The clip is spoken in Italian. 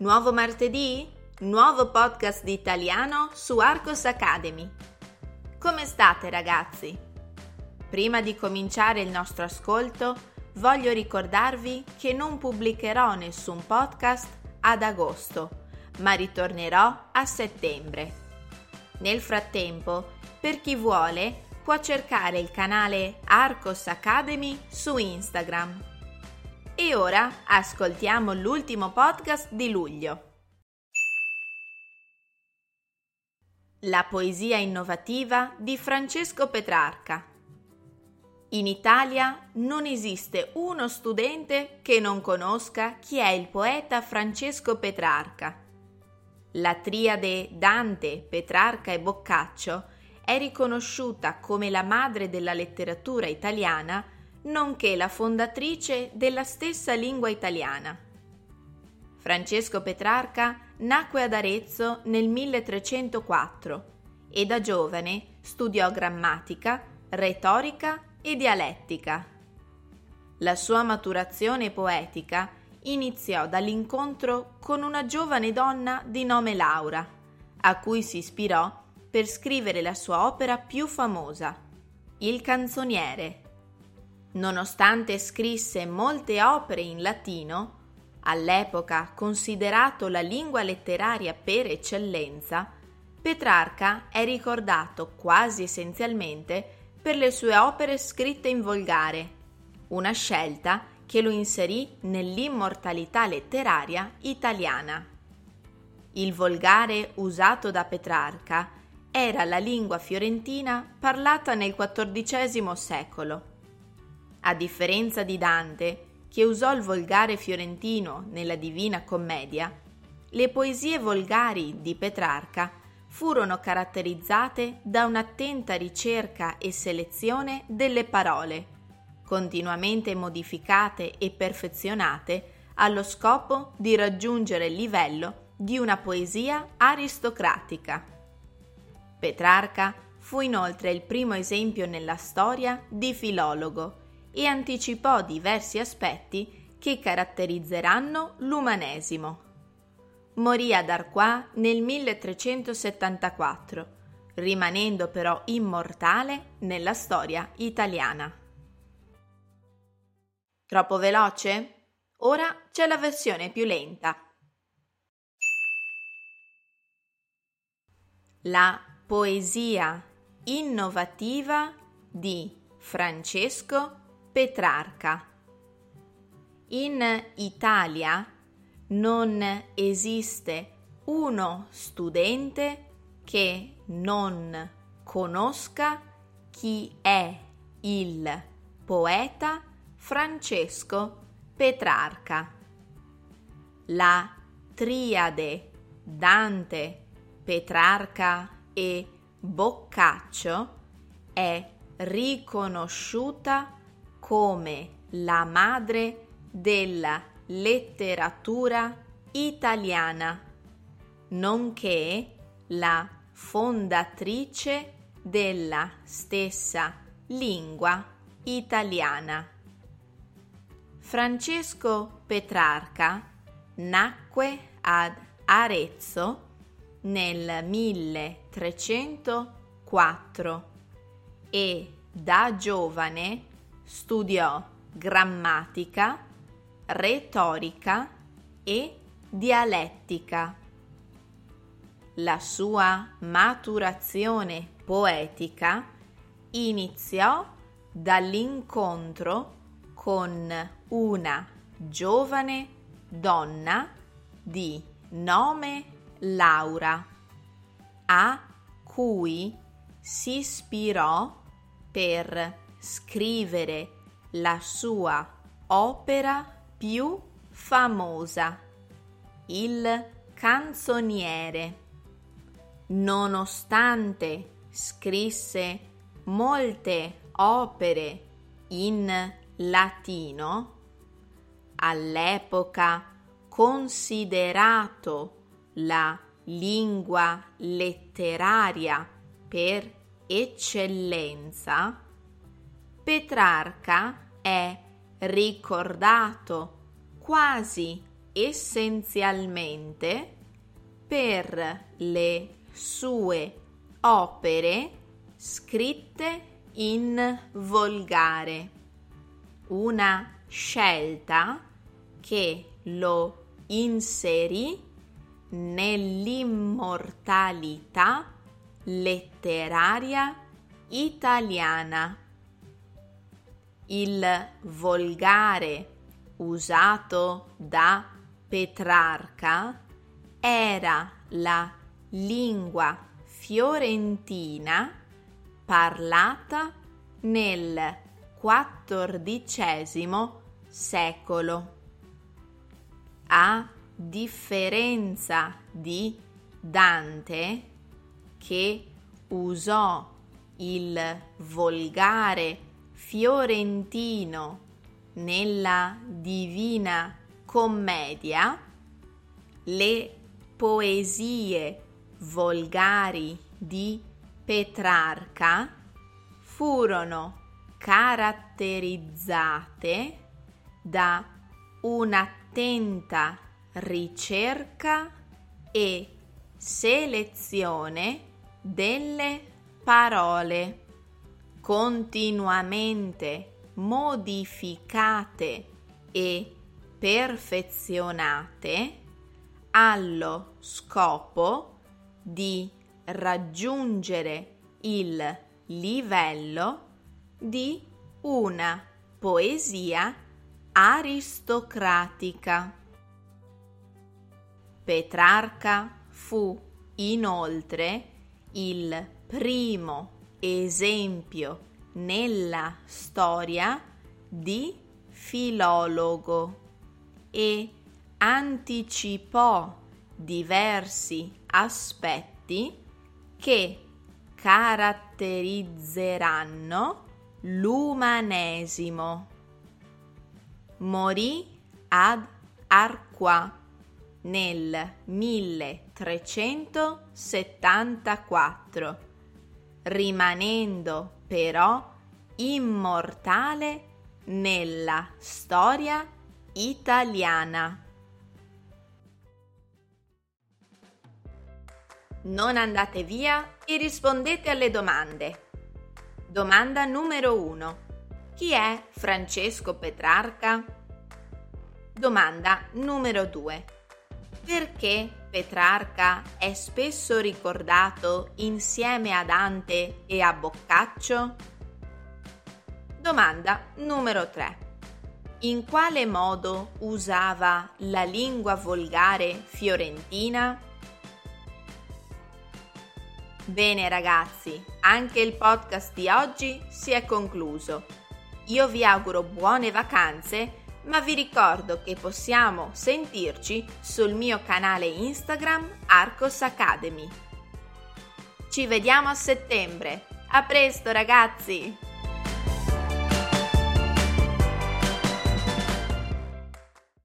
Nuovo martedì? Nuovo podcast di italiano su Arcos Academy. Come state ragazzi? Prima di cominciare il nostro ascolto, voglio ricordarvi che non pubblicherò nessun podcast ad agosto, ma ritornerò a settembre. Nel frattempo, per chi vuole, può cercare il canale Arcos Academy su Instagram e ora ascoltiamo l'ultimo podcast di luglio. La poesia innovativa di Francesco Petrarca. In Italia non esiste uno studente che non conosca chi è il poeta Francesco Petrarca. La triade Dante, Petrarca e Boccaccio è riconosciuta come la madre della letteratura italiana nonché la fondatrice della stessa lingua italiana. Francesco Petrarca nacque ad Arezzo nel 1304 e da giovane studiò grammatica, retorica e dialettica. La sua maturazione poetica iniziò dall'incontro con una giovane donna di nome Laura, a cui si ispirò per scrivere la sua opera più famosa, Il canzoniere, Nonostante scrisse molte opere in latino, all'epoca considerato la lingua letteraria per eccellenza, Petrarca è ricordato quasi essenzialmente per le sue opere scritte in volgare, una scelta che lo inserì nell'immortalità letteraria italiana. Il volgare usato da Petrarca era la lingua fiorentina parlata nel XIV secolo a differenza di Dante, che usò il volgare fiorentino nella Divina Commedia, le poesie volgari di Petrarca furono caratterizzate da un'attenta ricerca e selezione delle parole, continuamente modificate e perfezionate allo scopo di raggiungere il livello di una poesia aristocratica. Petrarca fu inoltre il primo esempio nella storia di filologo e anticipò diversi aspetti che caratterizzeranno l'umanesimo. Morì ad Arquà nel 1374, rimanendo però immortale nella storia italiana. Troppo veloce? Ora c'è la versione più lenta. La poesia innovativa di Francesco Petrarca. In Italia non esiste uno studente che non conosca chi è il poeta Francesco Petrarca. La triade Dante, Petrarca e Boccaccio è riconosciuta come la madre della letteratura italiana, nonché la fondatrice della stessa lingua italiana. Francesco Petrarca nacque ad Arezzo nel 1304 e da giovane studiò grammatica, retorica e dialettica. La sua maturazione poetica iniziò dall'incontro con una giovane donna di nome Laura, a cui si ispirò per scrivere la sua opera più famosa, il canzoniere. Nonostante scrisse molte opere in latino, all'epoca considerato la lingua letteraria per eccellenza, Petrarca è ricordato quasi essenzialmente per le sue opere scritte in volgare, una scelta che lo inserì nell'immortalità letteraria italiana. Il volgare usato da Petrarca era la lingua fiorentina parlata nel XIV secolo. A differenza di Dante, che usò il volgare fiorentino nella Divina Commedia, le poesie volgari di Petrarca furono caratterizzate da un'attenta ricerca e selezione delle parole continuamente modificate e perfezionate allo scopo di raggiungere il livello di una poesia aristocratica. Petrarca fu inoltre il primo esempio nella storia di filologo e anticipò diversi aspetti che caratterizzeranno l'umanesimo. Morì ad Arqua nel 1374, rimanendo però immortale nella storia italiana. Non andate via e rispondete alle domande. Domanda numero 1. Chi è Francesco Petrarca? Domanda numero 2. Perché Petrarca è spesso ricordato insieme a Dante e a Boccaccio? Domanda numero 3. In quale modo usava la lingua volgare fiorentina? Bene ragazzi, anche il podcast di oggi si è concluso. Io vi auguro buone vacanze, ma vi ricordo che possiamo sentirci sul mio canale Instagram Arcos Academy. Ci vediamo a settembre. A presto ragazzi!